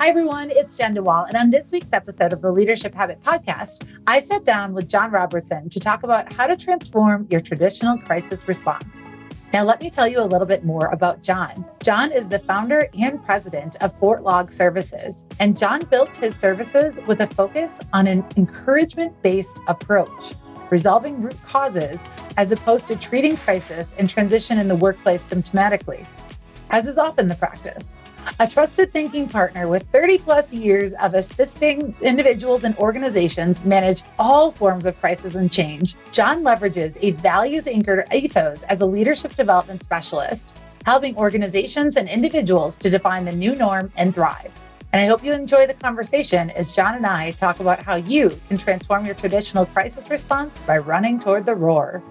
Hi, everyone. It's Jenn DeWall. And on this week's episode of the Leadership Habit Podcast, I sat down with John Robertson to talk about how to transform your traditional crisis response. Now, let me tell you a little bit more about John. John is the founder and president of FORTLOG Services, and John built his services with a focus on an encouragement based approach, resolving root causes as opposed to treating crisis and transition in the workplace symptomatically, as is often the practice a trusted thinking partner with 30 plus years of assisting individuals and organizations manage all forms of crisis and change. John leverages a values anchored ethos as a leadership development specialist, helping organizations and individuals to define the new norm and thrive. And I hope you enjoy the conversation as John and I talk about how you can transform your traditional crisis response by running toward the roar.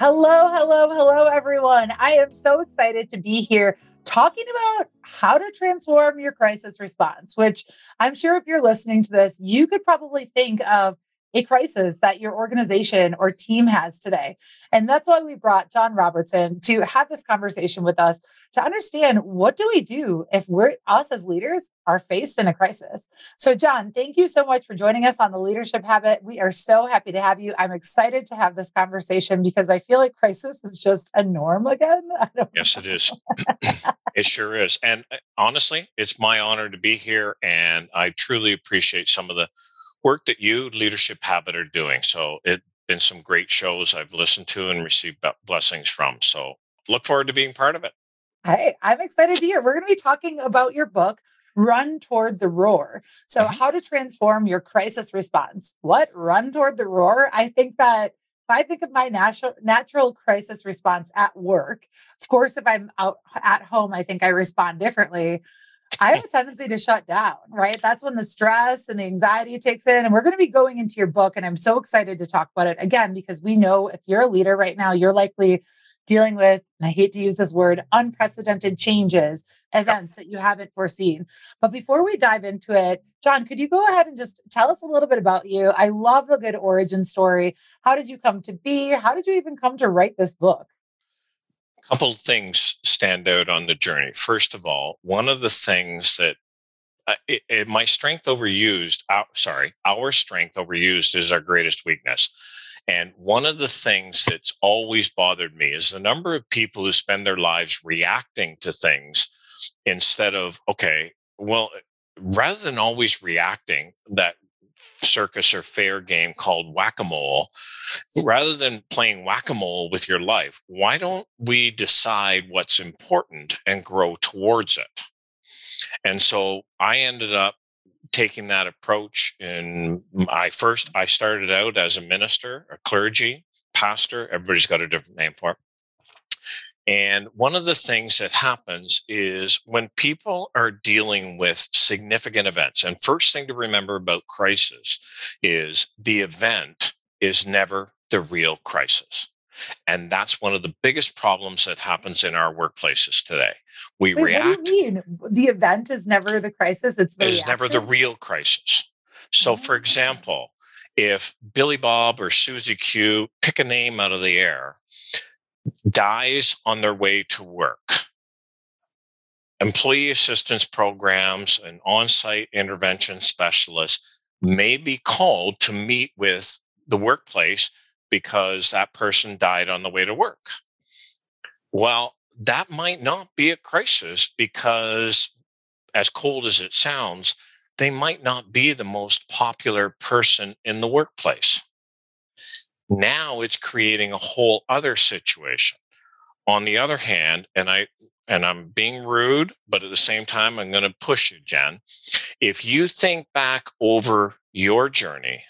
Hello, hello, hello, everyone. I am so excited to be here talking about how to transform your crisis response, which I'm sure if you're listening to this, you could probably think of a crisis that your organization or team has today. And that's why we brought John Robertson to have this conversation with us to understand what do we do if we're us as leaders are faced in a crisis. So John, thank you so much for joining us on the leadership habit. We are so happy to have you. I'm excited to have this conversation because I feel like crisis is just a norm again. Yes, it is. it sure is. And uh, honestly, it's my honor to be here and I truly appreciate some of the work that you, Leadership Habit, are doing. So it's been some great shows I've listened to and received blessings from. So look forward to being part of it. Hey, I'm excited to hear. We're going to be talking about your book, Run Toward the Roar. So, mm-hmm. how to transform your crisis response. What? Run toward the roar? I think that if I think of my natural natural crisis response at work, of course, if I'm out at home, I think I respond differently. I have a tendency to shut down, right? That's when the stress and the anxiety takes in. And we're going to be going into your book. And I'm so excited to talk about it again, because we know if you're a leader right now, you're likely dealing with, and I hate to use this word, unprecedented changes, events that you haven't foreseen. But before we dive into it, John, could you go ahead and just tell us a little bit about you? I love the good origin story. How did you come to be? How did you even come to write this book? Couple of things stand out on the journey. First of all, one of the things that uh, it, it, my strength overused, our, sorry, our strength overused is our greatest weakness. And one of the things that's always bothered me is the number of people who spend their lives reacting to things instead of, okay, well, rather than always reacting, that circus or fair game called whack-a-mole rather than playing whack-a-mole with your life why don't we decide what's important and grow towards it? And so i ended up taking that approach and mm, i first i started out as a minister a clergy pastor everybody's got a different name for it and one of the things that happens is when people are dealing with significant events, and first thing to remember about crisis is the event is never the real crisis. And that's one of the biggest problems that happens in our workplaces today. We Wait, react. What do you mean? The event is never the crisis. It's the is never the real crisis. So, for ah. example, if Billy Bob or Susie Q pick a name out of the air, dies on their way to work. Employee assistance programs and on site intervention specialists may be called to meet with the workplace because that person died on the way to work. Well, that might not be a crisis because, as cold as it sounds, they might not be the most popular person in the workplace. Now it's creating a whole other situation. On the other hand, and I and I'm being rude, but at the same time, I'm going to push you, Jenn. If you think back over your journey,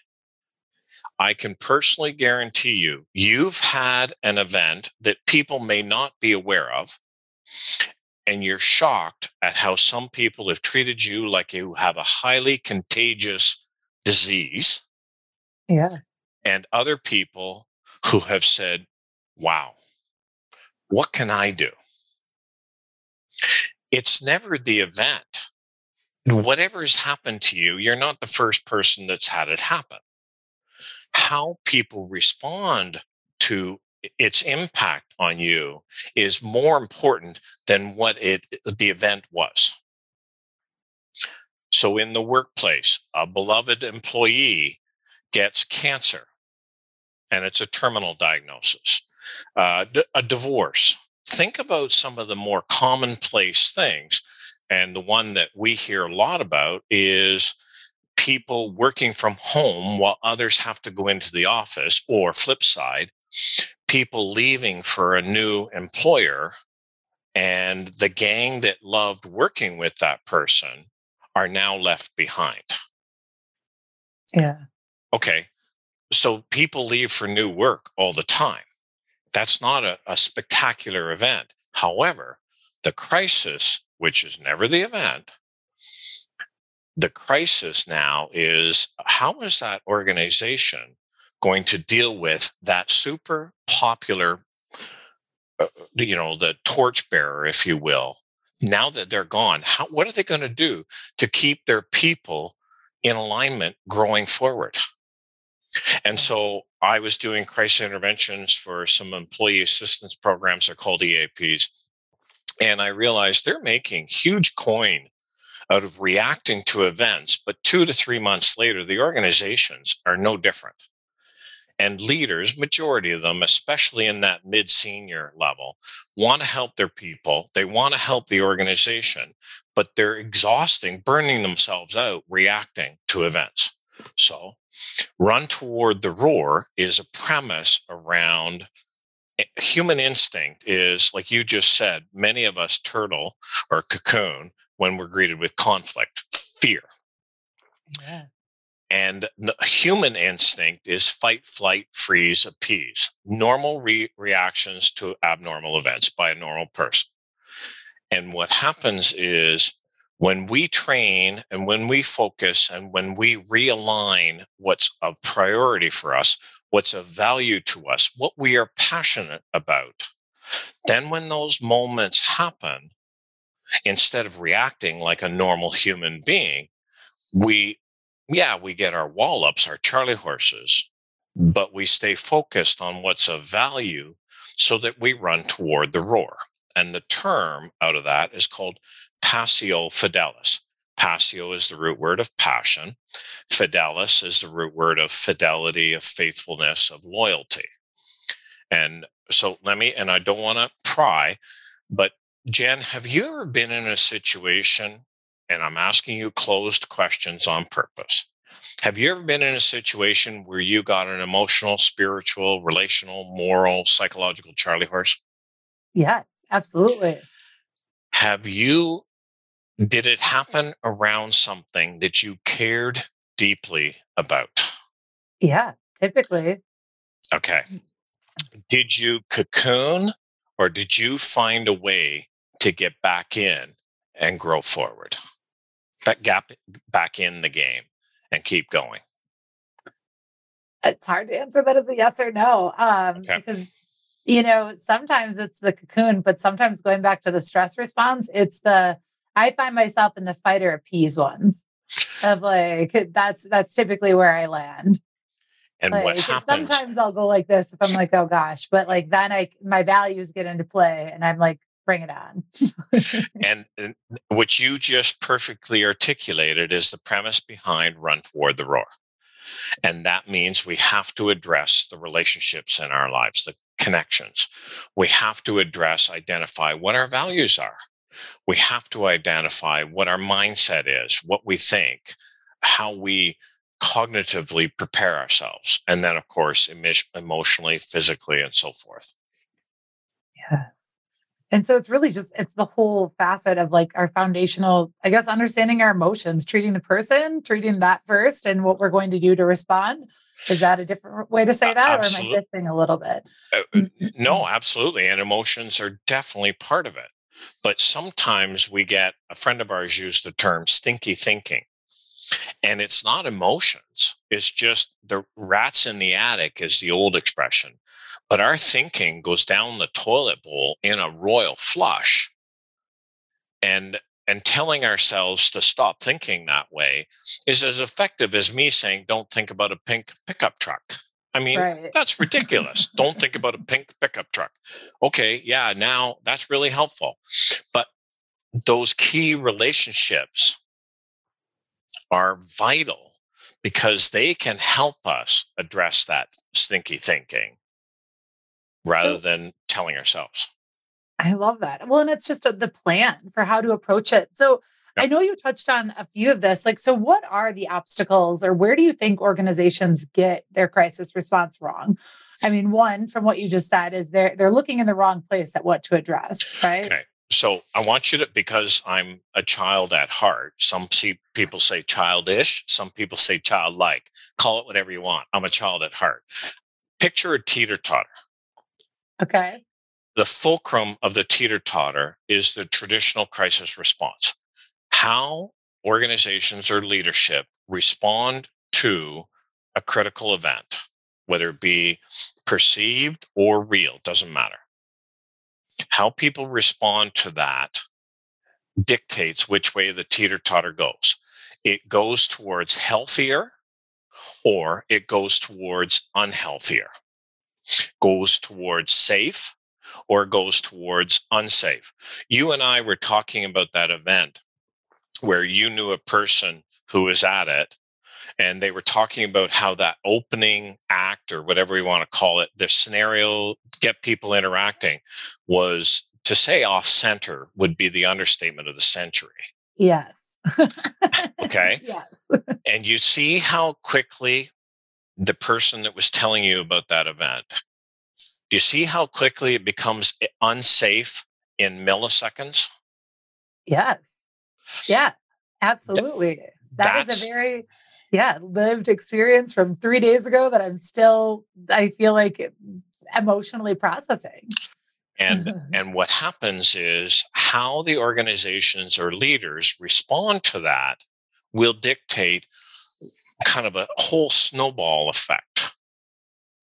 I can personally guarantee you, you've had an event that people may not be aware of. And you're shocked at how some people have treated you like you have a highly contagious disease. Yeah and other people who have said, wow, what can I do? It's never the event. Mm-hmm. Whatever has happened to you, you're not the first person that's had it happen. How people respond to its impact on you is more important than what it the event was. So in the workplace, a beloved employee gets cancer and it's a terminal diagnosis. Uh, a divorce. Think about some of the more commonplace things. And the one that we hear a lot about is people working from home while others have to go into the office, or flip side, people leaving for a new employer. And the gang that loved working with that person are now left behind. Yeah. Okay. So people leave for new work all the time. That's not a, a spectacular event. However, the crisis, which is never the event, the crisis now is how is that organization going to deal with that super popular, uh, you know, the torchbearer, if you will, now that they're gone? How, what are they going to do to keep their people in alignment growing forward? And so I was doing crisis interventions for some employee assistance programs, they're called EAPs. And I realized they're making huge coin out of reacting to events, but two to three months later, the organizations are no different. And leaders, majority of them, especially in that mid senior level, want to help their people. They want to help the organization, but they're exhausting, burning themselves out, reacting to events. So, run toward the roar is a premise around eh, human instinct is like you just said many of us turtle or cocoon when we're greeted with conflict, fear. Yeah. And human instinct is fight, flight, freeze, appease. Normal re- reactions to abnormal events by a normal person. And what happens is when we train and when we focus and when we realign what's a priority for us, what's of value to us, what we are passionate about, then when those moments happen, instead of reacting like a normal human being, we, yeah, we get our wall ups, our Charlie horses, but we stay focused on what's of value so that we run toward the roar. And the term out of that is called passio fidelis. Passio is the root word of passion. Fidelis is the root word of fidelity, of faithfulness, of loyalty. And so let me, and I don't want to pry, but Jenn, have you ever been in a situation, and I'm asking you closed questions on purpose? Have you ever been in a situation where you got an emotional, spiritual, relational, moral, psychological Charlie horse? Yes, absolutely. Have you, did it happen around something that you cared deeply about? Yeah, typically. Okay. Mm. Did you cocoon or did you find a way to get back in and grow forward? That gap back in the game and keep going. It's hard to answer that as a yes or no. Um, okay. because you know, sometimes it's the cocoon, but sometimes going back to the stress response, it's the I find myself in the fight or appease ones. Of like that's that's typically where I land. And like, what happens? Sometimes I'll go like this if I'm like, oh gosh, but like then I my values get into play, and I'm like, bring it on. and, and what you just perfectly articulated is the premise behind Run Toward the Roar. And that means we have to address the relationships in our lives, the connections. We have to address, identify what our values are. We have to identify what our mindset is, what we think, how we cognitively prepare ourselves, and then, of course, emotionally, physically, and so forth. Yes. And so it's really just it's the whole facet of like our foundational, I guess, understanding our emotions, treating the person, treating that first, and what we're going to do to respond. Is that a different way to say that, or am I missing a little bit? Uh no, absolutely. And emotions are definitely part of it. But sometimes we get a friend of ours used the term stinky thinking. And it's not emotions, it's just the rats in the attic, is the old expression. But our thinking goes down the toilet bowl in a royal flush. And and telling ourselves to stop thinking that way is as effective as me saying, don't think about a pink pickup truck. I mean, right. that's ridiculous. Don't think about a pink pickup truck. Okay, yeah, now that's really helpful. But those key relationships are vital because they can help us address that stinky thinking rather than telling ourselves. I love that. Well, and it's just a, the plan for how to approach it. So I know you touched on a few of this. Like, so what are the obstacles or where do you think organizations get their crisis response wrong? I mean, one, from what you just said, is they're they're looking in the wrong place at what to address, right? Okay. So I want you to, because I'm a child at heart. Some people say childish, some people say childlike. Call it whatever you want. I'm a child at heart. Picture a teeter totter. Okay. The fulcrum of the teeter totter is the traditional crisis response. How organizations or leadership respond to a critical event, whether it be perceived or real, doesn't matter. How people respond to that dictates which way the teeter totter goes. It goes towards healthier or it goes towards unhealthier goes towards safe or goes towards unsafe. You and I were talking about that event where you knew a person who was at it and they were talking about how that opening act or whatever you want to call it the scenario get people interacting was to say off center would be the understatement of the century yes okay yes and you see how quickly the person that was telling you about that event, do you see how quickly it becomes eh, unsafe in milliseconds? Yes. Yeah, absolutely. Th- that is a very, yeah, lived experience from three days ago that I'm still, I feel like emotionally processing. And and what happens is how the organizations or leaders respond to that will dictate kind of a whole snowball effect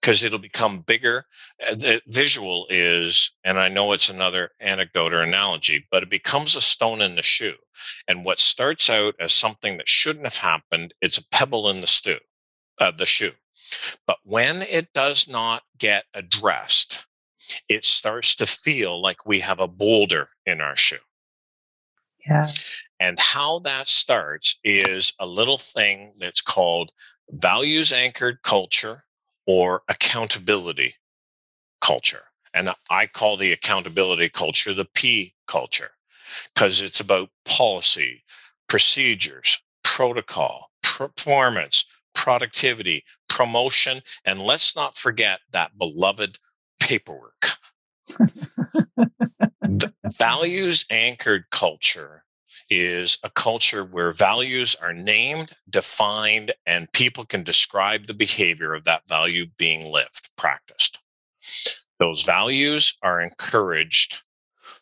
because it'll become bigger. Uh, the visual is, and I know it's another anecdote or analogy, but it becomes a stone in the shoe. And what starts out as something that shouldn't have happened, it's a pebble in the stew, uh, the shoe. But when it does not get addressed, it starts to feel like we have a boulder in our shoe. Yeah. And how that starts is a little thing that's called values anchored culture or accountability culture. And I call the accountability culture the P culture because it's about policy, procedures, protocol, performance, productivity, promotion, and let's not forget that beloved paperwork. values anchored culture is a culture where values are named, defined, and people can describe the behavior of that value being lived, practiced. Those values are encouraged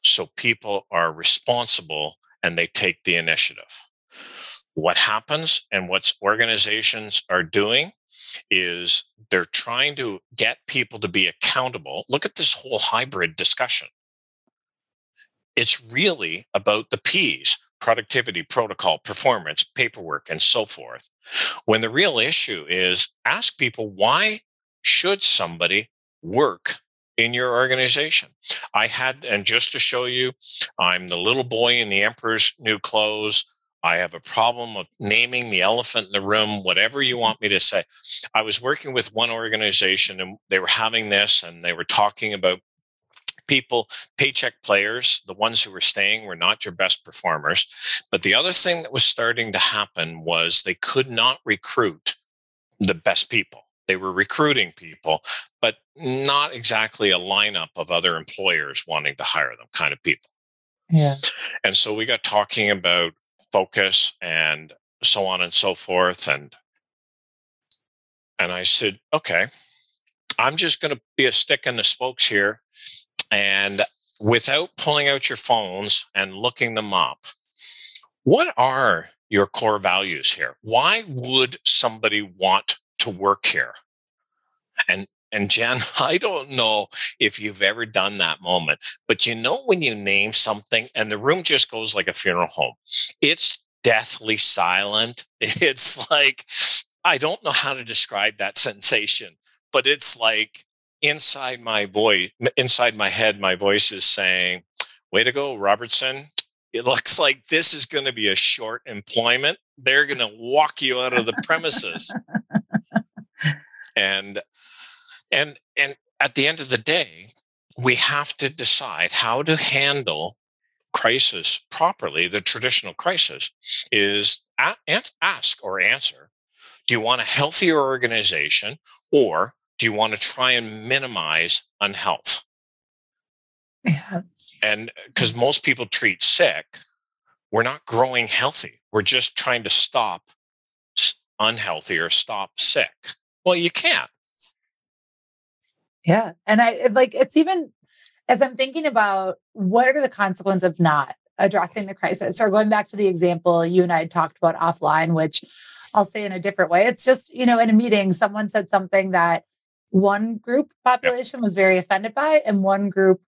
so people are responsible and they take the initiative. What happens and what organizations are doing is they're trying to get people to be accountable. Look at this whole hybrid discussion. It's really about the P's productivity, protocol, performance, paperwork, and so forth. When the real issue is ask people why should somebody work in your organization? I had, and just to show you, I'm the little boy in the emperor's new clothes. I have a problem of naming the elephant in the room, whatever you mm-hmm. want me to say. I was working with one organization and they were having this and they were talking about people, paycheck players, the ones who were staying were not your best performers. But the other thing that was starting to happen was they could not recruit the best people. They were recruiting people, but not exactly a lineup of other employers wanting to hire them kind of people. Yeah. And so we got talking about focus and so on and so forth. And and I said, okay, I'm just going to be a stick in the spokes here and without pulling out your phones and looking them up, what are your core values here? Why would somebody want to work here? And and Jenn, I don't know if you've ever done that moment, but you know when you name something and the room just goes like a funeral home. It's deathly silent. It's like I don't know how to describe that sensation but it's like inside my voice, inside my head, my voice is saying, Way to go, Robertson. It looks like this is going to be a short employment. They're going to walk you out of the premises. and and and at the end of the day, we have to decide how to handle crisis properly. The traditional crisis is ask or answer do you want a healthier organization or do you want to try and minimize unhealth? Yeah. And because most people treat sick, we're not growing healthy. We're just trying to stop unhealthy or stop sick. Well, you can't. Yeah. And I like it's even as I'm thinking about what are the consequences of not addressing the crisis or going back to the example you and I talked about offline, which I'll say in a different way. It's just, you know, in a meeting, someone said something that one group population yep. was very offended by and one group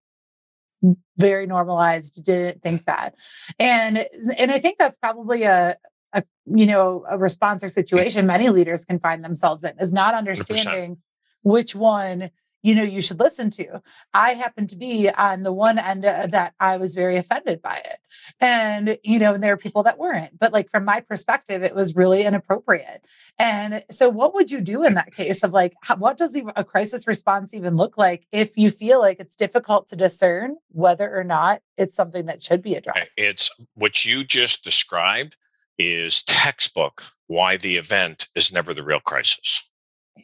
very normalized didn't think that and and i think that's probably a, a you know a response or situation many leaders can find themselves in is not understanding 100%. which one you know you should listen to. I happen to be on the one end uh, that i was very offended by it. And you know and there are people that weren't but like from my perspective it was really inappropriate. And so what would you do in that case of like how, what does a crisis response even look like if you feel like it's difficult to discern whether or not it's something that should be addressed? it's what you just described is textbook why the event is never the real crisis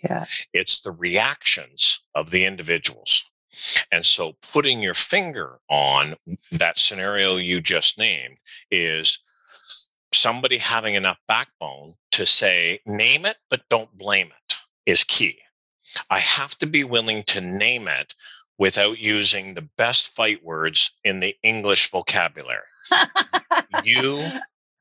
yeah. It's the reactions of the individuals. And so putting your finger on that scenario you just named is somebody having enough backbone to say, name it, but don't blame it is key. I have to be willing to name it without using the best fight words in the English vocabulary. you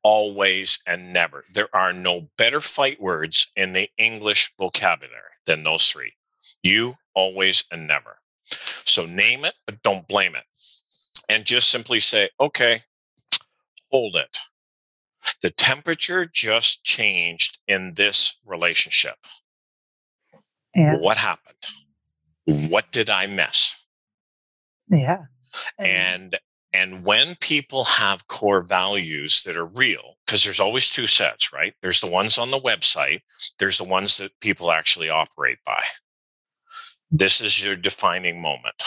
always, and never. There are no better fight words in the English vocabulary than those three you, always, and never. So name it, but don't blame it. And just simply say, okay, hold it. The temperature just changed in this relationship. Yeah. What happened? What did I miss? Yeah. And, and when people have core values that are real, because there's always two sets, right? There's the ones on the website, there's the ones that people actually operate by. This is your defining moment.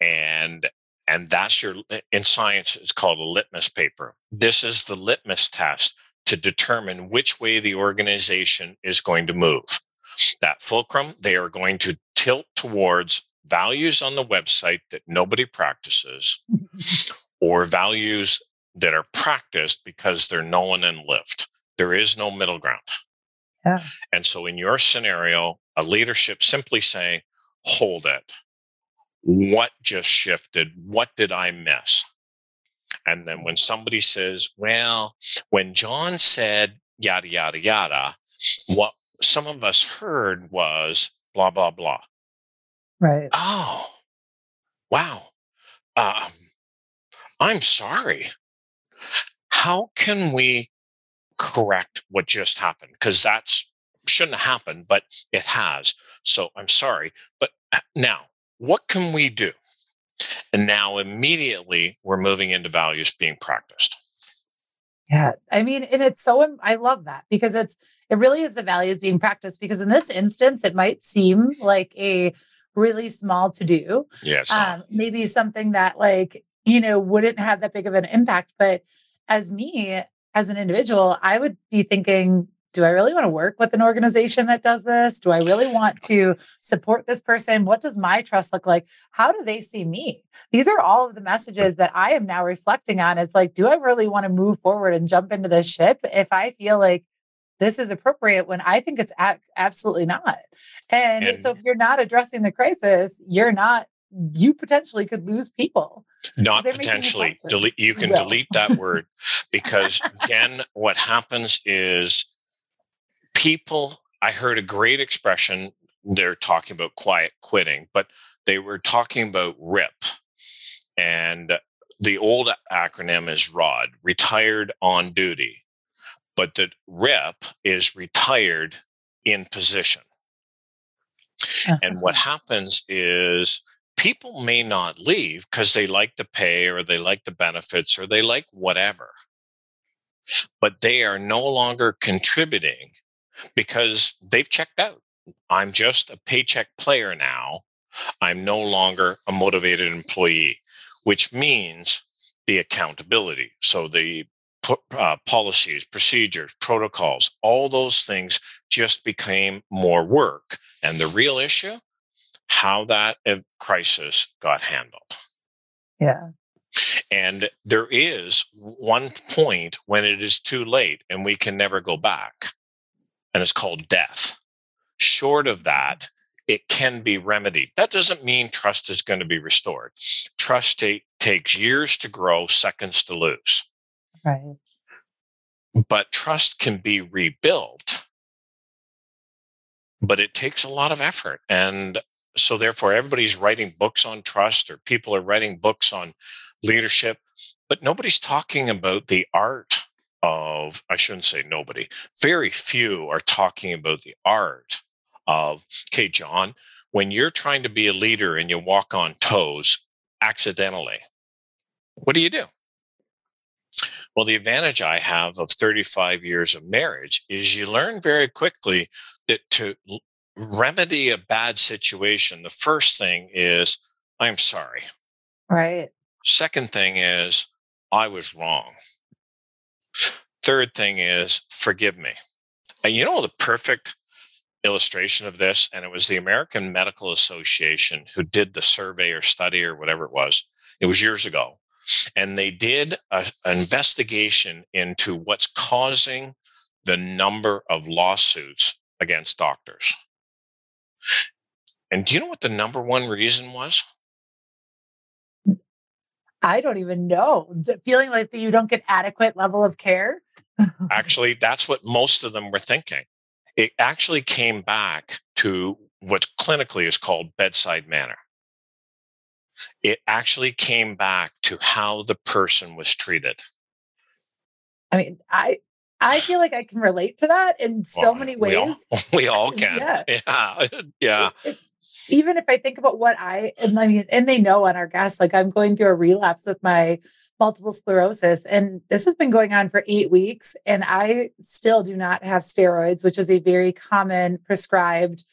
And and that's your in science it's called a litmus paper. This is the litmus test to determine which way the organization is going to move. That fulcrum, they are going to tilt towards values on the website that nobody practices or values that are practiced because they're known and lived. There is no middle ground. Yeah. And so in your scenario, a leadership simply saying, hold it. What just shifted? What did I miss? And then when somebody says, well, when John said yada, yada, yada, what some of us heard was blah, blah, blah. Right. Oh, wow. Um, I'm sorry. How can we correct what just happened? Because that's shouldn't have happened, but it has. So I'm sorry. But uh, now, what can we do? And now immediately we're moving into values being practiced. Yeah. I mean, and it's so, I love that because it's, it really is the values being practiced because in this instance, it might seem like a really small to do. Yes. Um, maybe something that like, you know, wouldn't have that big of an impact. But as me, as an individual, I would be thinking, do I really want to work with an organization that does this? Do I really want to support this person? What does my trust look like? How do they see me? These are all of the messages that I am now reflecting on is like, do I really want to move forward and jump into this ship if I feel like this is appropriate when I think it's a- absolutely not. And, and so if you're not addressing the crisis, you're not, you potentially could lose people. Not potentially. Delete you can delete that word because Jenn, what happens is people I heard a great expression. They're talking about quiet quitting, but they were talking about RIP. And the old acronym is ROD, retired on duty but the rep is retired in position. Uh-huh. And what happens is people may not leave because they like the pay or they like the benefits or they like whatever, but they are no longer contributing because they've checked out. I'm just a paycheck player now. I'm no longer a motivated employee, which means the accountability. So the uh, policies, procedures, protocols, all those things just became more work. And the real issue, how that crisis got handled. Yeah. And there is one point when it is too late and we can never go back, and it's called death. Short of that, it can be remedied. That doesn't mean trust is going to be restored. Trust t- takes years to grow, seconds to lose. Right. But trust can be rebuilt, but it takes a lot of effort. And so, therefore, everybody's writing books on trust, or people are writing books on leadership, but nobody's talking about the art of, I shouldn't say nobody, very few are talking about the art of, okay, John, when you're trying to be a leader and you walk on toes accidentally, what do you do? Well, the advantage I have of 35 years of marriage is you learn very quickly that to remedy a bad situation, the first thing is, I'm sorry. Right. Second thing is, I was wrong. Third thing is, forgive me. And you know the perfect illustration of this? And it was the American Medical Association who did the survey or study or whatever it was. It was years ago. And they did a, an investigation into what's causing the number of lawsuits against doctors. And do you know what the number one reason was? I don't even know. Feeling like you don't get adequate level of care. actually, that's what most of them were thinking. It actually came back to what clinically is called bedside manner. It actually came back to how the person was treated. I mean, I I feel like I can relate to that in so well, many ways. We all, we all can. yeah. Yeah. yeah. It, it, even if I think about what I and I mean, and they know on our guests, like I'm going through a relapse with my multiple sclerosis, and this has been going on for eight weeks, and I still do not have steroids, which is a very common prescribed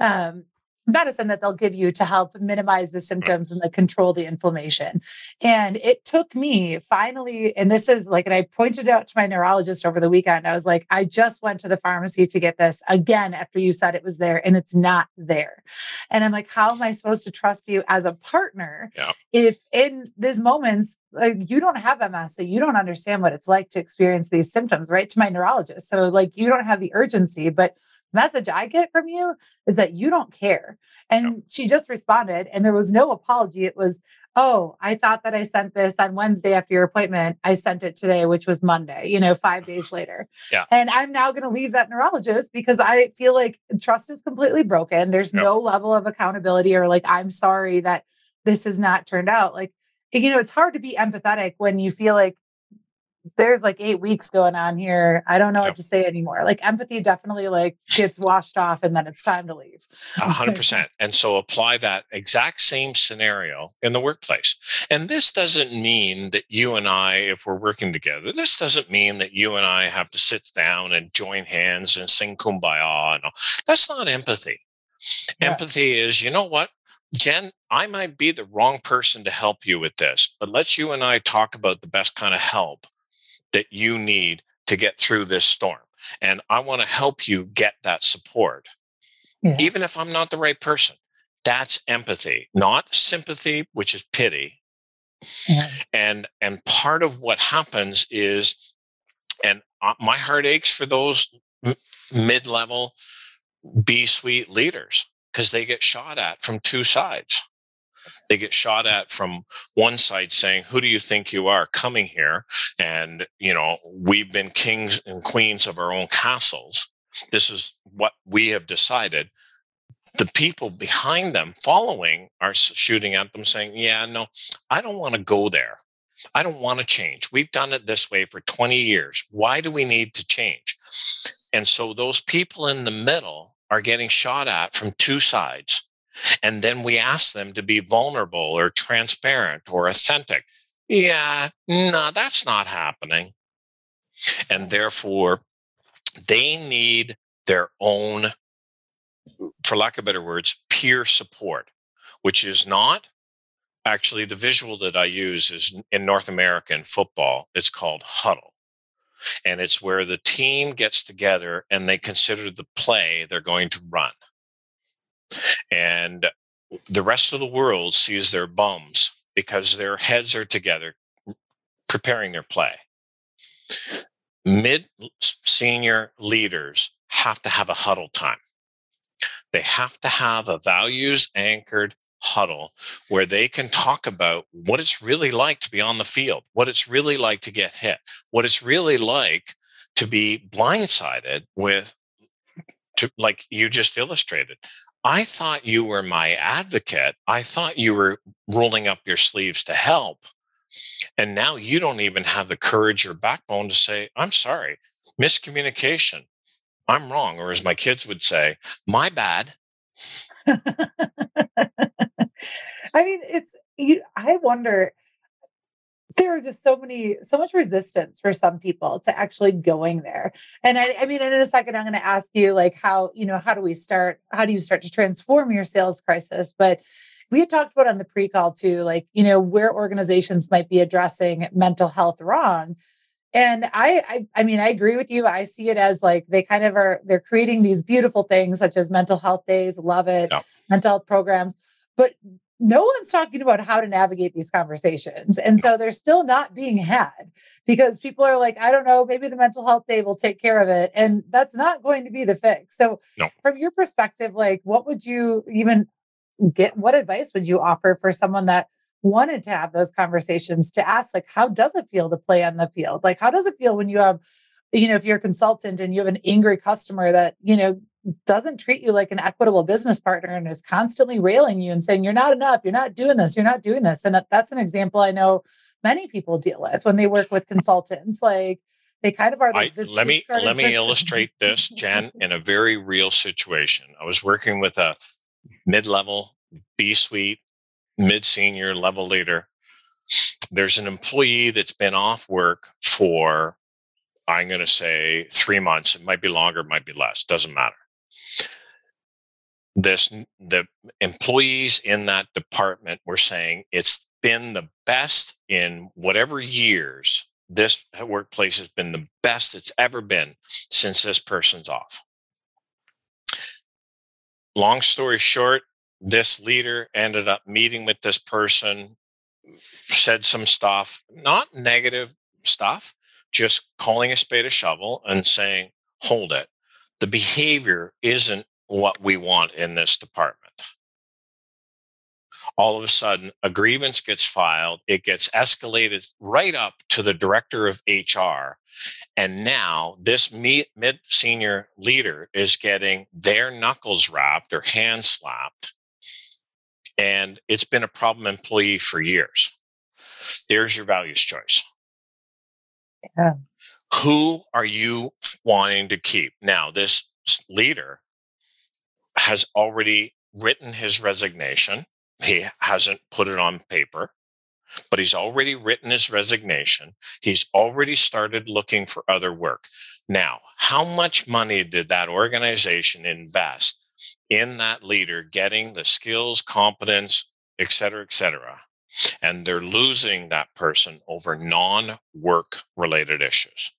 um, medicine that they'll give you to help minimize the symptoms and like control the inflammation. And it took me finally, and this is like, and I pointed out to my neurologist over the weekend. I was like, I just went to the pharmacy to get this again after you said it was there and it's not there. And I'm like, how am I supposed to trust you as a partner yeah. if in these moments like you don't have MS, so you don't understand what it's like to experience these symptoms, right? To my neurologist. So like you don't have the urgency, but message I get from you is that you don't care. And she just responded, and there was no apology. It was, oh, I thought that I sent this on Wednesday after your appointment. I sent it today, which was Monday, you know, five days later. Yeah. And I'm now going to leave that neurologist because I feel like trust is completely broken. There's yep. no level of accountability or like, I'm sorry that this has not turned out. Like, you know, it's hard to be empathetic when you feel like there's like eight weeks going on here. I don't know what to say anymore. Like empathy definitely like gets washed off and then it's time to leave. A hundred percent. And so apply that exact same scenario in the workplace. And this doesn't mean that you and I, if we're working together, this doesn't mean that you and I have to sit down and join hands and sing kumbaya. No, that's not empathy. Yeah. Empathy is, you know what? Jenn, I might be the wrong person to help you with this, but let's you and I talk about the best kind of help that you need to get through this storm. And I want to help you get that support, yeah. even if I'm not the right person. That's empathy, not sympathy, which is pity. Yeah. And and part of what happens is, and my heart aches for those mid-level B-suite leaders because they get shot at from two sides. They get shot at from one side saying, Who do you think you are coming here? And, you know, we've been kings and queens of our own castles. This is what we have decided. The people behind them following are shooting at them saying, Yeah, no, I don't want to go there. I don't want to change. We've done it this way for 20 years. Why do we need to change? And so those people in the middle are getting shot at from two sides. And then we ask them to be vulnerable or transparent or authentic. Yeah, no, that's not happening. And therefore, they need their own, for lack of better words, peer support, which is not actually the visual that I use is in North American football. It's called huddle. And it's where the team gets together and they consider the play they're going to run. And the rest of the world sees their bums because their heads are together preparing their play. Mid senior leaders have to have a huddle time. They have to have a values anchored huddle where they can talk about what it's really like to be on the field, what it's really like to get hit, what it's really like to be blindsided with, to, like you just illustrated. I thought you were my advocate. I thought you were rolling up your sleeves to help. And now you don't even have the courage or backbone to say, I'm sorry, miscommunication. I'm wrong. Or as my kids would say, my bad. I mean, it's, you, I wonder, there are just so many, so much resistance for some people to actually going there. And I, I mean, in a second, I'm going to ask you, like, how, you know, how do we start? How do you start to transform your sales crisis? But we had talked about on the pre call too, like, you know, where organizations might be addressing mental health wrong. And I, I, I mean, I agree with you. I see it as like they kind of are, they're creating these beautiful things such as mental health days, love it, yeah. mental health programs. But no one's talking about how to navigate these conversations. And so they're still not being had because people are like, I don't know, maybe the mental health day will take care of it. And that's not going to be the fix. So, no. from your perspective, like, what would you even get? What advice would you offer for someone that wanted to have those conversations to ask, like, how does it feel to play on the field? Like, how does it feel when you have, you know, if you're a consultant and you have an angry customer that, you know, doesn't treat you like an equitable business partner and is constantly railing you and saying you're not enough. You're not doing this. You're not doing this. And that's an example i know many people deal with when they work with consultants. Like they kind of are like I, let me let me person. illustrate this jenn in a very real situation. I was working with a mid-level b-suite mid-senior level leader. There's an employee that's been off work for i'm going to say three months. It might be longer it might be less. Doesn't matter this the employees in that department were saying it's been the best in whatever years this workplace has been the best it's ever been since this person's off. Long story short this leader ended up meeting with this person said some stuff not negative stuff just calling a spade a shovel and saying hold it. The behavior isn't what we want in this department. All of a sudden, a grievance gets filed, it gets escalated right up to the director of HR. And now this mid senior leader is getting their knuckles wrapped or hand slapped. And it's been a problem employee for years. There's your values choice. Yeah. Who are you wanting to keep? Now, this leader has already written his resignation. He hasn't put it on paper, but he's already written his resignation. He's already started looking for other work. Now, how much money did that organization invest in that leader getting the skills, competence, et cetera, et cetera? And they're losing that person over non work related issues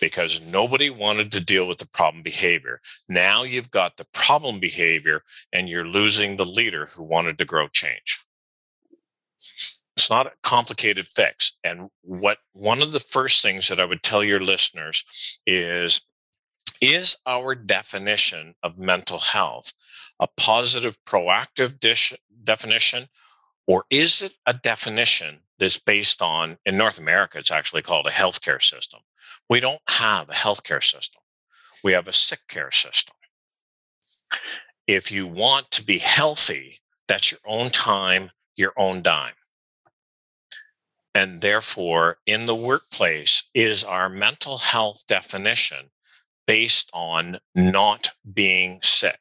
because nobody wanted to deal with the problem behavior. Now you've got the problem behavior and you're losing the leader who wanted to grow change. It's not a complicated fix. And what one of the first things that I would tell your listeners is is our definition of mental health a positive proactive dish, definition or is it a definition that's based on in North America it's actually called a healthcare system we don't have a healthcare system. We have a sick care system. If you want to be healthy, that's your own time, your own dime. And therefore, in the workplace is our mental health definition based on not being sick?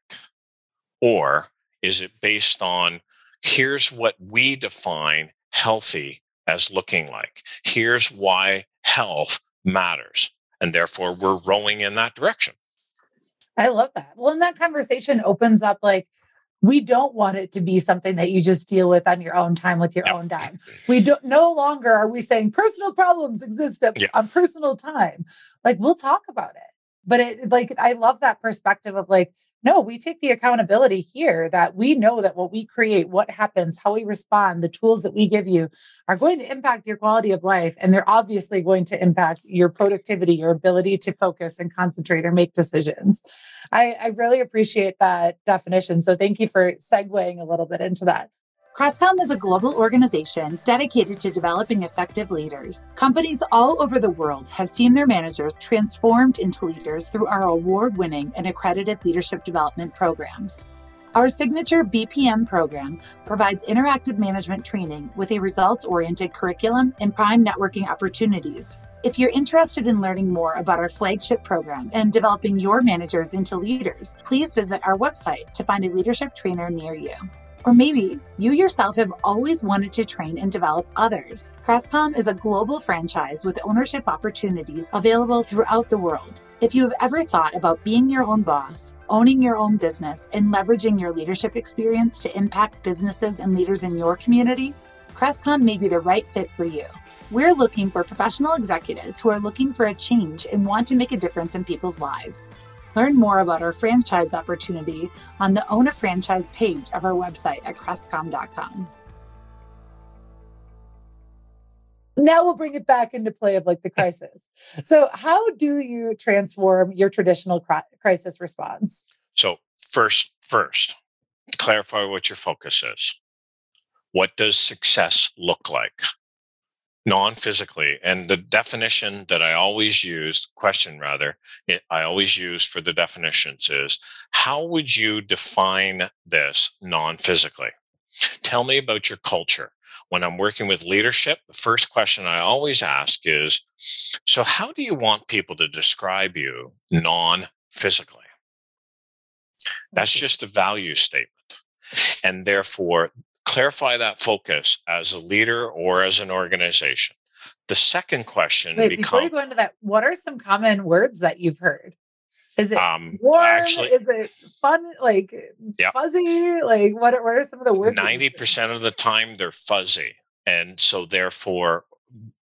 Or is it based on here's what we define healthy as looking like? Here's why health matters. And therefore, we're rowing in that direction. I love that. Well, and that conversation opens up like, we don't want it to be something that you just deal with on your own time with your own dime. We don't no longer are we saying personal problems exist on personal time. Like we'll talk about it. But it like I love that perspective of like, no, we take the accountability here that we know that what we create, what happens, how we respond, the tools that we give you are going to impact your quality of life. And they're obviously going to impact your productivity, your ability to focus and concentrate or make decisions. I, I really appreciate that definition. So thank you for segueing a little bit into that. Crestcom is a global organization dedicated to developing effective leaders. Companies all over the world have seen their managers transformed into leaders through our award winning and accredited leadership development programs. Our signature BPM program provides interactive management training with a results oriented curriculum and prime networking opportunities. If you're interested in learning more about our flagship program and developing your managers into leaders, please visit our website to find a leadership trainer near you. Or maybe you yourself have always wanted to train and develop others. Crestcom is a global franchise with ownership opportunities available throughout the world. If you have ever thought about being your own boss, owning your own business, and leveraging your leadership experience to impact businesses and leaders in your community, Crestcom may be the right fit for you. We're looking for professional executives who are looking for a change and want to make a difference in people's lives. Learn more about our franchise opportunity on the Own a Franchise page of our website at crestcom.com. Now we'll bring it back into play of like the crisis. so, how do you transform your traditional crisis response? So, first, first, clarify what your focus is. What does success look like? Non-physically and the definition that i always use question rather it, i always use for the definitions is how would you define this non-physically? Tell me about your culture. When i'm working with leadership the first question i always ask is so how do you want people to describe you non-physically? That's just a value statement. And therefore clarify that focus as a leader or as an organization. The second question Wait, before you go into that, what are some common words that you've heard? Is it um, warm? Actually, is it fun? Like yep. fuzzy? Like what? What are some of the words? Ninety percent of the time, they're fuzzy, and so therefore,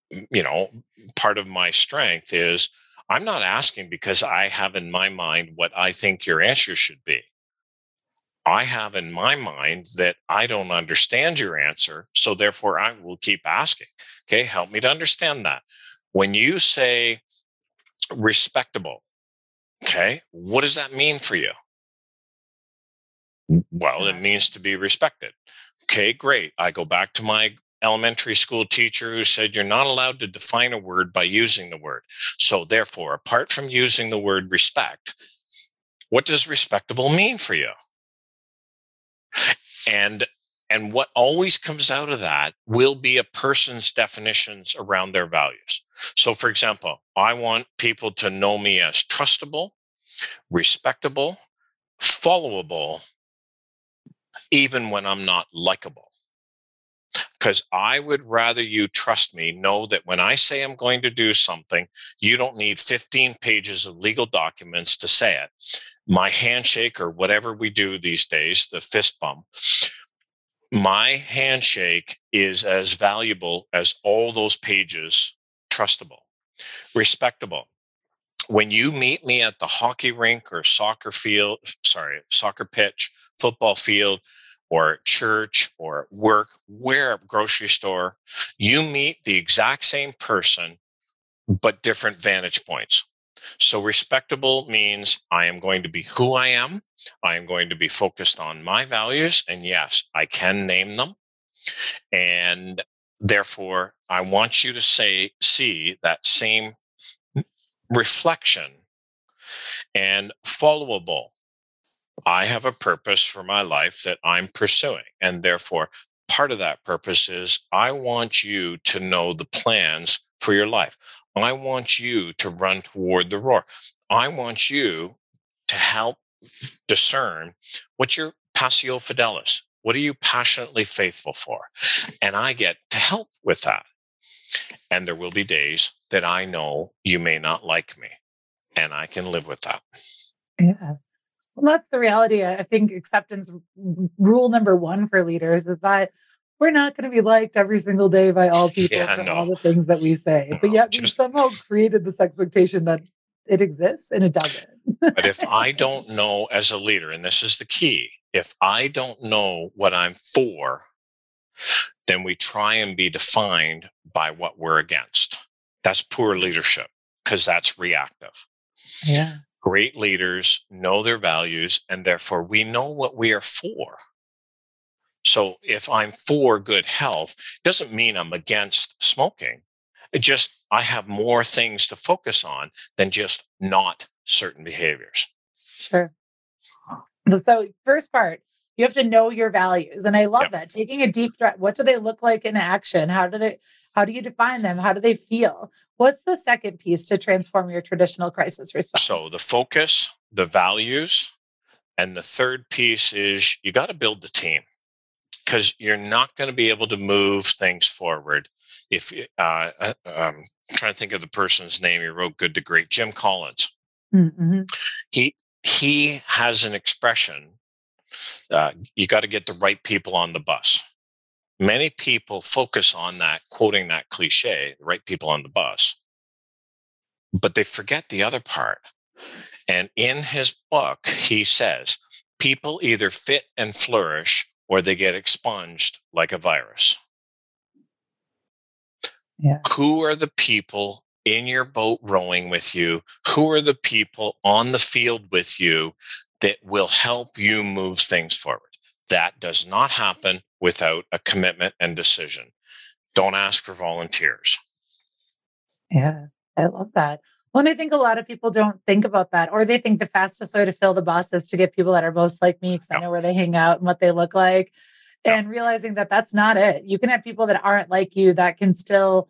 you know, part of my strength is I'm not asking because I have in my mind what I think your answer should be. I have in my mind that I don't understand your answer. So therefore, I will keep asking. Okay, help me to understand that. When you say respectable, okay, what does that mean for you? Well, it means to be respected. Okay, great. I go back to my elementary school teacher who said you're not allowed to define a word by using the word. So, therefore, apart from using the word respect, what does respectable mean for you? And and what always comes out of that will be a person's definitions around their values. So for example i want people to know me as trustable respectable followable even when i'm not likable. Because I would rather you trust me, know that when I say I'm going to do something, you don't need 15 pages of legal documents to say it my handshake or whatever we do these days, the fist bump, my handshake is as valuable as all those pages trustable, respectable. When you meet me at the hockey rink or soccer field, sorry, soccer pitch, football field, or church or work, where grocery store, you meet the exact same person, but different vantage points. So respectable means I am going to be who I am. I am going to be focused on my values. And yes, I can name them. And therefore, I want you to say, see that same reflection and followable. I have a purpose for my life that I'm pursuing. And therefore, part of that purpose is I want you to know the plans for your life. I want you to run toward the roar. I want you to help discern what's your passio fidelis. What are you passionately faithful for? And I get to help with that. And there will be days that I know you may not like me, and I can live with that. Yeah. Well, that's the reality. I think acceptance rule number one for leaders is that we're not going to be liked every single day by all people yeah, for no. all the things that we say. No, but yet just, we somehow created this expectation that it exists and it doesn't. but if I don't know as a leader, and this is the key, if I don't know what I'm for, then we try and be defined by what we're against. That's poor leadership because that's reactive. Yeah. Great leaders know their values and therefore we know what we are for. So if I'm for good health, doesn't mean I'm against smoking. It just I have more things to focus on than just not certain behaviors. Sure. So first part, you have to know your values. And I love yep. that. Taking a deep breath. What do they look like in action? How do they how do you define them? How do they feel? What's the second piece to transform your traditional crisis response? So the focus, the values, and the third piece is you got to build the team because you're not going to be able to move things forward if uh, uh, um, I'm trying to think of the person's name he wrote good to great jim collins. Mm-hmm. he he has an expression uh, you got to get the right people on the bus. Many people focus on that quoting that cliche the right people on the bus but they forget the other part. And in his book he says people either fit and flourish or they get expunged like a virus. Yeah. Who are the people in your boat rowing with you? Who are the people on the field with you that will help you move things forward? That does not happen without a commitment and decision. Don't ask for volunteers. Yeah, I love that. Well, and I think a lot of people don't think about that, or they think the fastest way to fill the bus is to get people that are most like me because I know where they hang out and what they look like. And realizing that that's not it. You can have people that aren't like you that can still,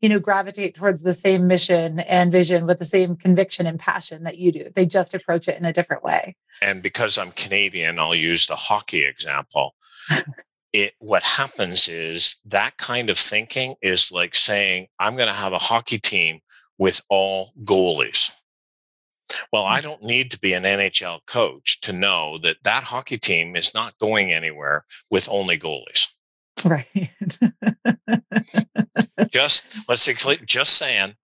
you know, gravitate towards the same mission and vision with the same conviction and passion that you do. They just approach it in a different way. And because I'm Canadian, I'll use the hockey example. it what happens is that kind of thinking is like saying i'm going to have a hockey team with all goalies. Well, I mm. don't need to be an NHL coach to know that that hockey team is not going anywhere with only goalies. Right. just let's say, just saying.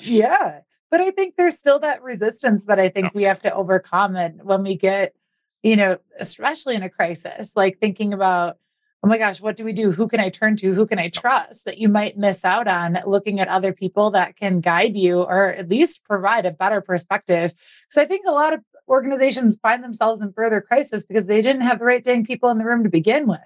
Yeah. But I think there's still that resistance that I think we have to overcome. And when we get, you know, especially in a crisis, like thinking about, oh my gosh, what do we do? Who can I turn to? Who can I trust? That you might miss out on looking at other people that can guide you or at least provide a better perspective. Because I think a lot of organizations find themselves in further crisis because they didn't have the right dang people in the room to begin with.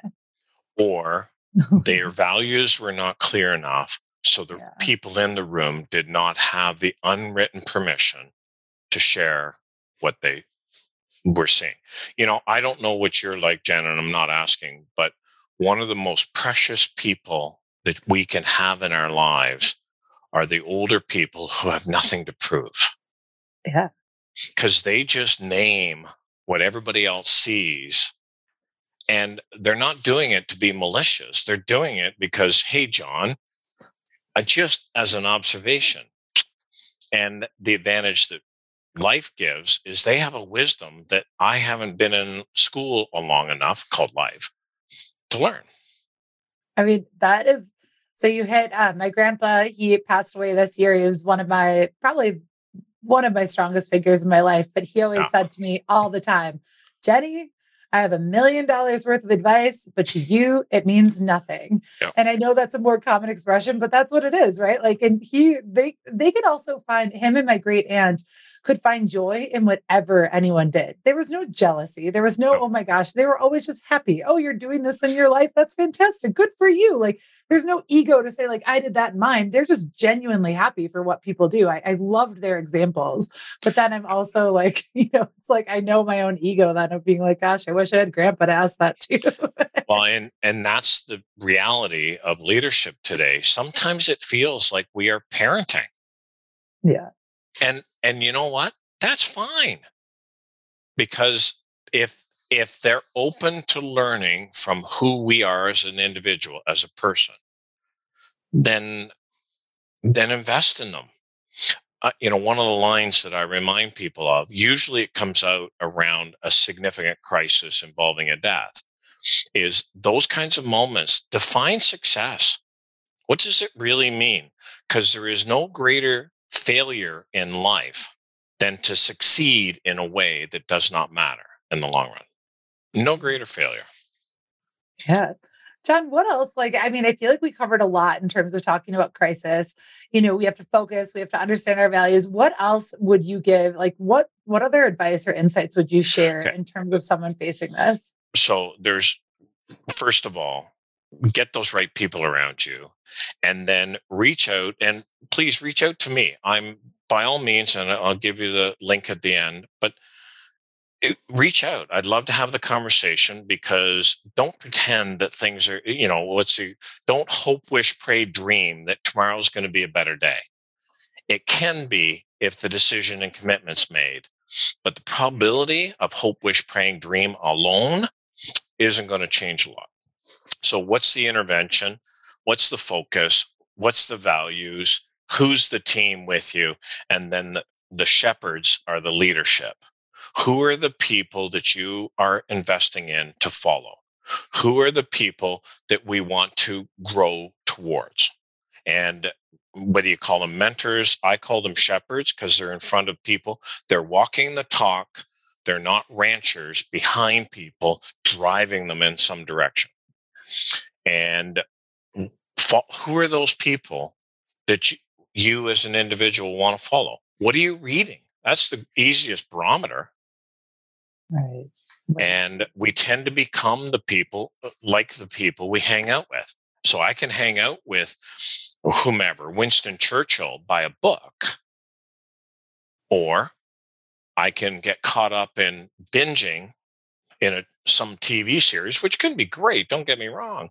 Or their values were not clear enough. So the yeah. people in the room did not have the unwritten permission to share what they were seeing. You know, I don't know what you're like, Jenn, and I'm not asking, but one of the most precious people that we can have in our lives are the older people who have nothing to prove. Yeah. Because they just name what everybody else sees. And they're not doing it to be malicious. They're doing it because, hey, John, uh, just as an observation. And the advantage that life gives is they have a wisdom that I haven't been in school long enough called life to learn. I mean, that is so you hit uh, my grandpa, he passed away this year. He was one of my probably one of my strongest figures in my life, but he always said to me all the time, Jenny, I have a million dollars worth of advice, but to you, it means nothing. Yep. And I know that's a more common expression, but that's what it is, right? Like, and he, they, they could also find him and my great aunt could find joy in whatever anyone did. There was no jealousy. There was no, oh my gosh, they were always just happy. Oh, you're doing this in your life. That's fantastic. Good for you. Like, there's no ego to say, like, I did that in mine. They're just genuinely happy for what people do. I, I loved their examples. But then I'm also like, you know, it's like I know my own ego then of being like, gosh, I wish I had grandpa to ask that too. well, and and that's the reality of leadership today. Sometimes it feels like we are parenting. Yeah. And and you know what? that's fine. Because if if they're open to learning from who we are as an individual, as a person, then then invest in them. Uh, you know, one of the lines that I remind people of, usually it comes out around a significant crisis involving a death, is those kinds of moments define success. What does it really mean? Because there is no greater failure in life than to succeed in a way that does not matter in the long run. No greater failure. Yeah. John, what else? Like, I mean, I feel like we covered a lot in terms of talking about crisis. You know, we have to focus, we have to understand our values. What else would you give? Like, what what other advice or insights would you share okay. in terms of someone facing this? So there's first of all, get those right people around you and then reach out and please reach out to me. I'm by all means, and I'll give you the link at the end, but eh, reach out. I'd love to have the conversation because don't pretend that things are, you know, let's see, don't hope, wish, pray, dream that tomorrow's going to be a better day. It can be if the decision and commitment's made, but the probability of hope, wish, praying, dream alone isn't going to change a lot. So, what's the intervention? What's the focus? What's the values? Who's the team with you? And then the, the shepherds are the leadership. Who are the people that you are investing in to follow? Who are the people that we want to grow towards? And whether you call them mentors, I call them shepherds because they're in front of people. They're walking the talk. They're not ranchers behind people, driving them in some direction. And who are those people that you, you as an individual want to follow? What are you reading? That's the easiest barometer. Right. And we tend to become the people uh, like the people we hang out with. So I can hang out with whomever, Winston Churchill, by a book, or I can get caught up in binging in a, some TV series, which can be great. Don't get me wrong,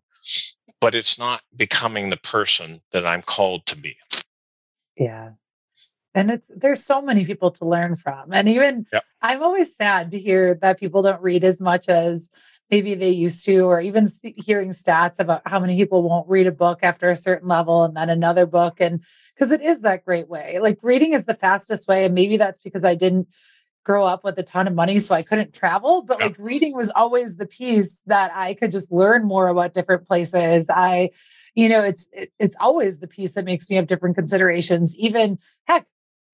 but it's not becoming the person that I'm called to be. Yeah, and it's there's so many people to learn from and even yep. i'm always sad to hear that people don't read as much as maybe they used to or even hearing stats about how many people won't read a book after a certain level and then another book and because it is that great way like reading is the fastest way and maybe that's because i didn't grow up with a ton of money so i couldn't travel but like reading was always the piece that i could just learn more about different places. I you know it's it, it's always the piece that makes me have different considerations. Even heck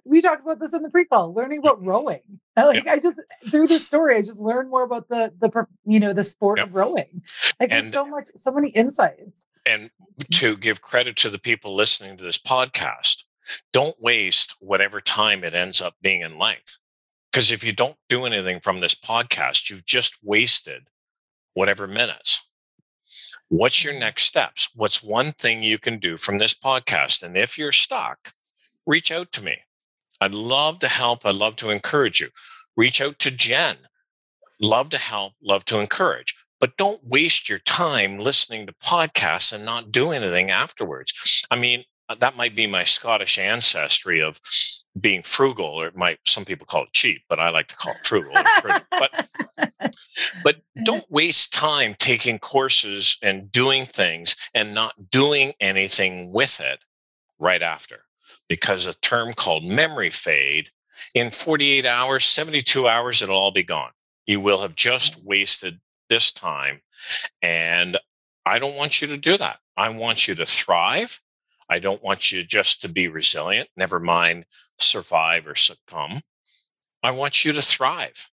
we talked about this in the pre-call learning about rowing. Like i just through this story i just learned more about the the you know the sport yep. of rowing. Like and, there's so much so many insights. And to give credit to the people listening to this podcast don't waste whatever time it ends up being in length because if you don't do anything from this podcast you've just wasted whatever minutes what's your next steps what's one thing you can do from this podcast and if you're stuck reach out to me I'd love to help. I'd love to encourage you. Reach out to Jenn. Love to help, love to encourage. But don't waste your time listening to podcasts and not do anything afterwards. I mean, uh, that might be my Scottish ancestry of being frugal, or it might some people call it cheap, but I like to call it frugal. but but don't waste time taking courses and doing things and not doing anything with it right after because a term called memory fade, in 48 hours, 72 hours, it'll all be gone. You will have just mm. wasted this time. And I don't want you to do that. I want you to thrive. I don't want you just to be resilient, never mind survive or succumb. I want you to thrive.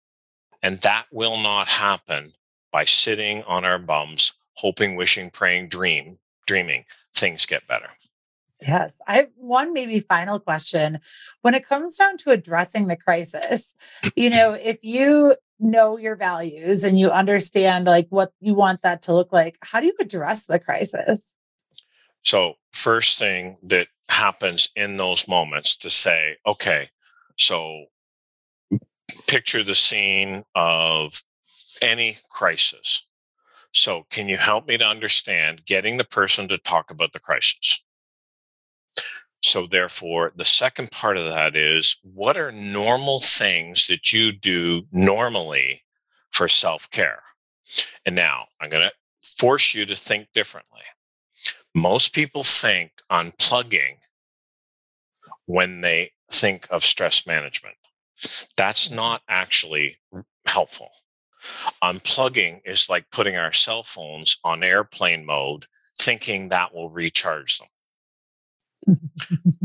And that will not happen by sitting on our bums, hoping, wishing, praying, dream, dreaming things get better. Yes. I have one maybe final question. When it comes down to addressing the crisis, you know, if you know your values and you understand like what you want that to look like, how do you address the crisis? So, first thing that happens in those moments to say, okay, so picture the scene of any crisis. So, can you help me to understand getting the person to talk about the crisis? So, therefore, the second part of that is what are normal things that you do normally for self care? And now I'm going to force you to think differently. Most people think unplugging when they think of stress management. That's mm-hmm. not actually helpful. Unplugging is like putting our cell phones on airplane mode, thinking that will recharge them.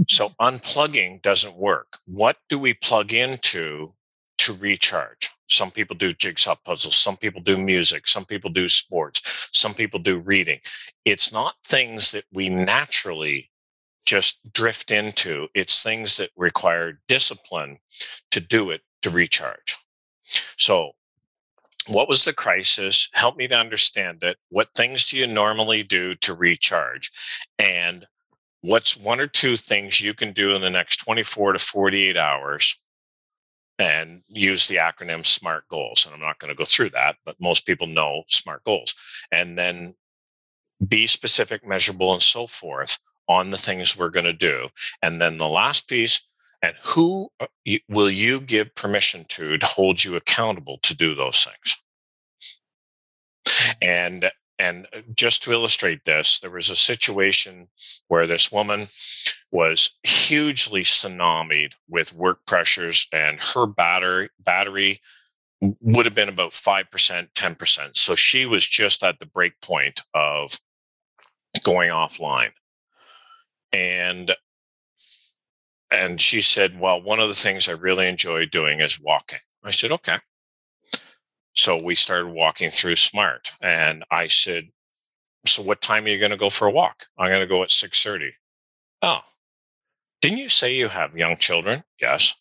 so unplugging doesn't work. What do we plug into to recharge? Some people do jigsaw puzzles. Some people do music. Some people do sports. Some people do reading. It's not things that we naturally just drift into. It's things that require discipline to do it to recharge. So, what was the crisis? Help me to understand it. What things do you normally do to recharge? And what's one or two things you can do in the next 24 to 48 hours and use the acronym SMART goals. And I'm not going to go through that, but most people know SMART goals. And then be specific, measurable, and so forth on the things we're going to do. And then the last piece, and who uh, will you give permission to to hold you accountable to do those things? And and uh, just to illustrate this, there was a situation where this woman was hugely tsunamied with work pressures, and her battery battery would have been about 5%, 10%. So she was just at the break point of going offline. And and she said, Well, one of the things I really enjoy doing is walking. I said, Okay. So we started walking through Smart. And I said, So what time are you going to go for a walk? I'm going to go at 6:30. Oh, didn't you say you have young children? Yes.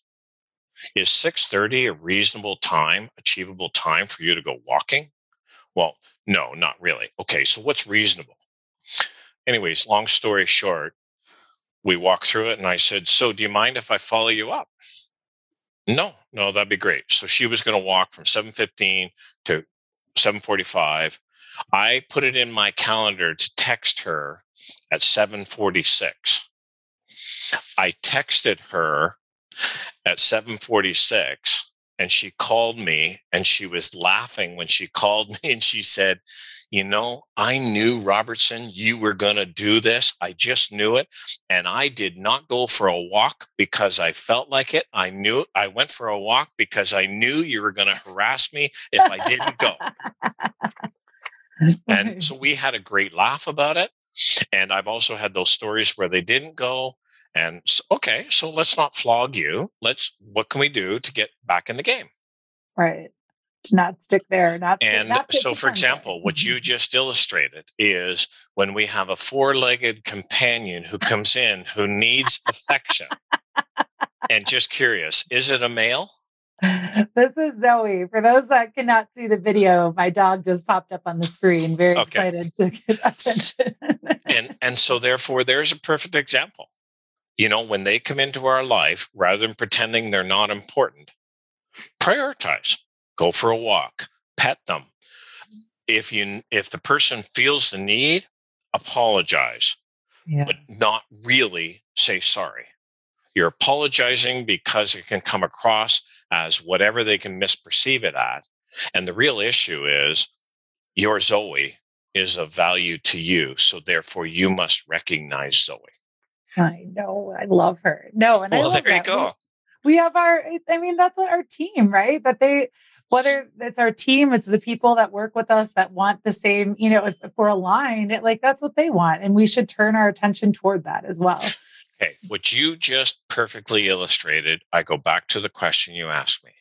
Is 6:30 a reasonable time, achievable time for you to go walking? Well, no, not really. Okay, so what's reasonable? Anyways, long story short, we walked through it and I said, "So, do you mind if I follow you up?" No, no, that'd be great. So she was going to walk from 7:15 to 7:45. I put it in my calendar to text her at 7:46 I texted her at 746 and she called me and she was laughing when she called me and she said, you know, I knew Robertson, you were going to do this. I just knew it. And I did not go for a walk because I felt like it. I knew I went for a walk because I knew you were going to harass me if I didn't go. and so we had a great laugh about it. And I've also had those stories where they didn't go and so, okay, so let's not flog you. Let's what can we do to get back in the game? Right. To not stick there. Not and not so, for example, what you mm-hmm. just illustrated is when we have a four-legged companion who comes in who needs affection. and just curious, is it a male? This is Zoe. For those that cannot see the video, my dog just popped up on the screen, very okay. excited to get attention. and and so therefore there's a perfect example you know, when they come into our life, rather than pretending they're not important, prioritize. Go for a walk, pet them. If you if the person feels the need, apologize, yeah. but not really say sorry. You're apologizing because it can come across as whatever they can misperceive it at. And the real issue is your Zoe is of value to you. So therefore, you must recognize Zoe. I know. I love her. No, and well, I love there that. you. We, we have our, eh, I mean, that's our team, right? That they, whether it's our team, it's the people that work with us that want the same, you know, if, if we're aligned, it, like that's what they want. And we should turn our attention toward that as well. Okay. What you just perfectly illustrated, I go back to the question you asked me.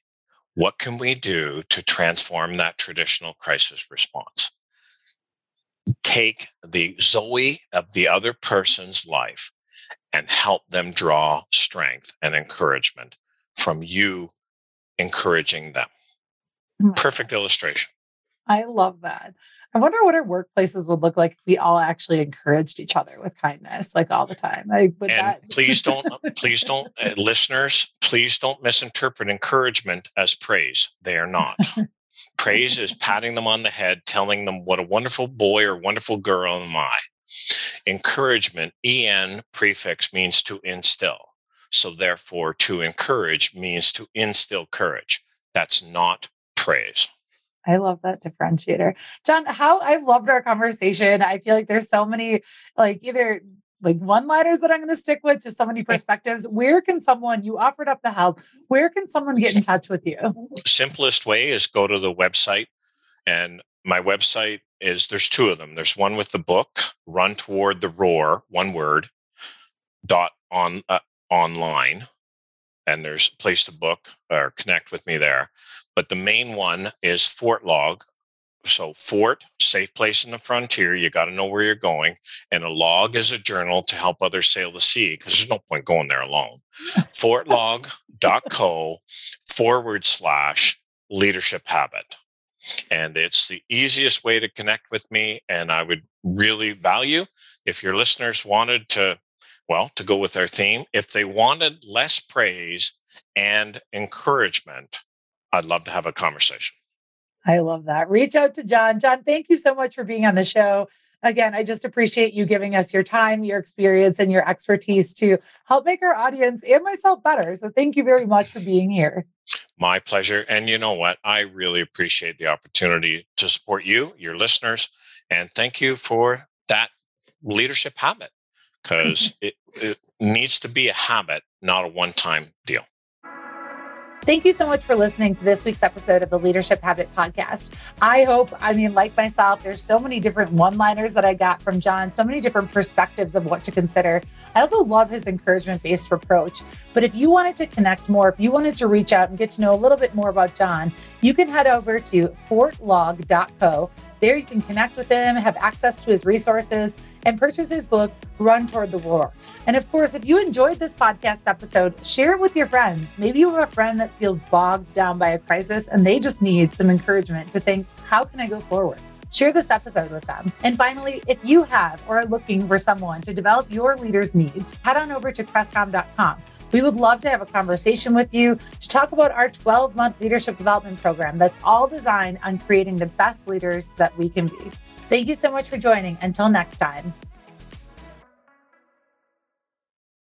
What can we do to transform that traditional crisis response? Take the Zoe of the other person's life and help them draw strength and encouragement from you encouraging them. Oh Perfect God. illustration. I love that. I wonder what our workplaces would look like if we all actually encouraged each other with kindness, like all the time. Like, and that... please don't, please don't, uh, listeners, please don't misinterpret encouragement as praise. They are not. praise is patting them on the head, telling them what a wonderful boy or wonderful girl am I. Encouragement, en prefix means to instill. So therefore, to encourage means to instill courage. That's not praise. I love that differentiator. John, how I've loved our conversation. I feel like there's so many, like either like one liners that I'm going to stick with, just so many perspectives. Where can someone, you offered up the help, where can someone get in touch with you? Simplest way is go to the website. And my website is there's two of them. There's one with the book, Run Toward the Roar, one word, dot on uh, online. And there's a place to book or connect with me there. But the main one is Fort Log, so fort safe place in the frontier you got to know where you're going and a log is a journal to help others sail the sea because there's no point going there alone fortlog.co forward slash leadership habit and it's the easiest way to connect with me and i would really value if your listeners wanted to well to go with our theme if they wanted less praise and encouragement i'd love to have a conversation I love that. Reach out to John. John, thank you so much for being on the show. Again, I just appreciate you giving us your time, your experience, and your expertise to help make our audience and myself better. So thank you very much for being here. My pleasure. And you know what? I really appreciate the opportunity to support you, your listeners, and thank you for that leadership habit because it, it needs to be a habit, not a one time deal. Thank you so much for listening to this week's episode of the Leadership Habit Podcast. I hope, I mean, like myself, there's so many different one liners that I got from John, so many different perspectives of what to consider. I also love his encouragement based approach. But if you wanted to connect more, if you wanted to reach out and get to know a little bit more about John, you can head over to fortlog.co. There you can connect with him, have access to his resources, and purchase his book, Run Toward the Roar. And of course, if you enjoyed this podcast episode, share it with your friends. Maybe you have a friend that feels bogged down by a crisis and they just need some encouragement to think, how can I go forward? Share this episode with them. And finally, if you have or are looking for someone to develop your leader's needs, head on over to crestcom.com. We would love to have a conversation with you to talk about our 12 month leadership development program that's all designed on creating the best leaders that we can be. Thank you so much for joining. Until next time.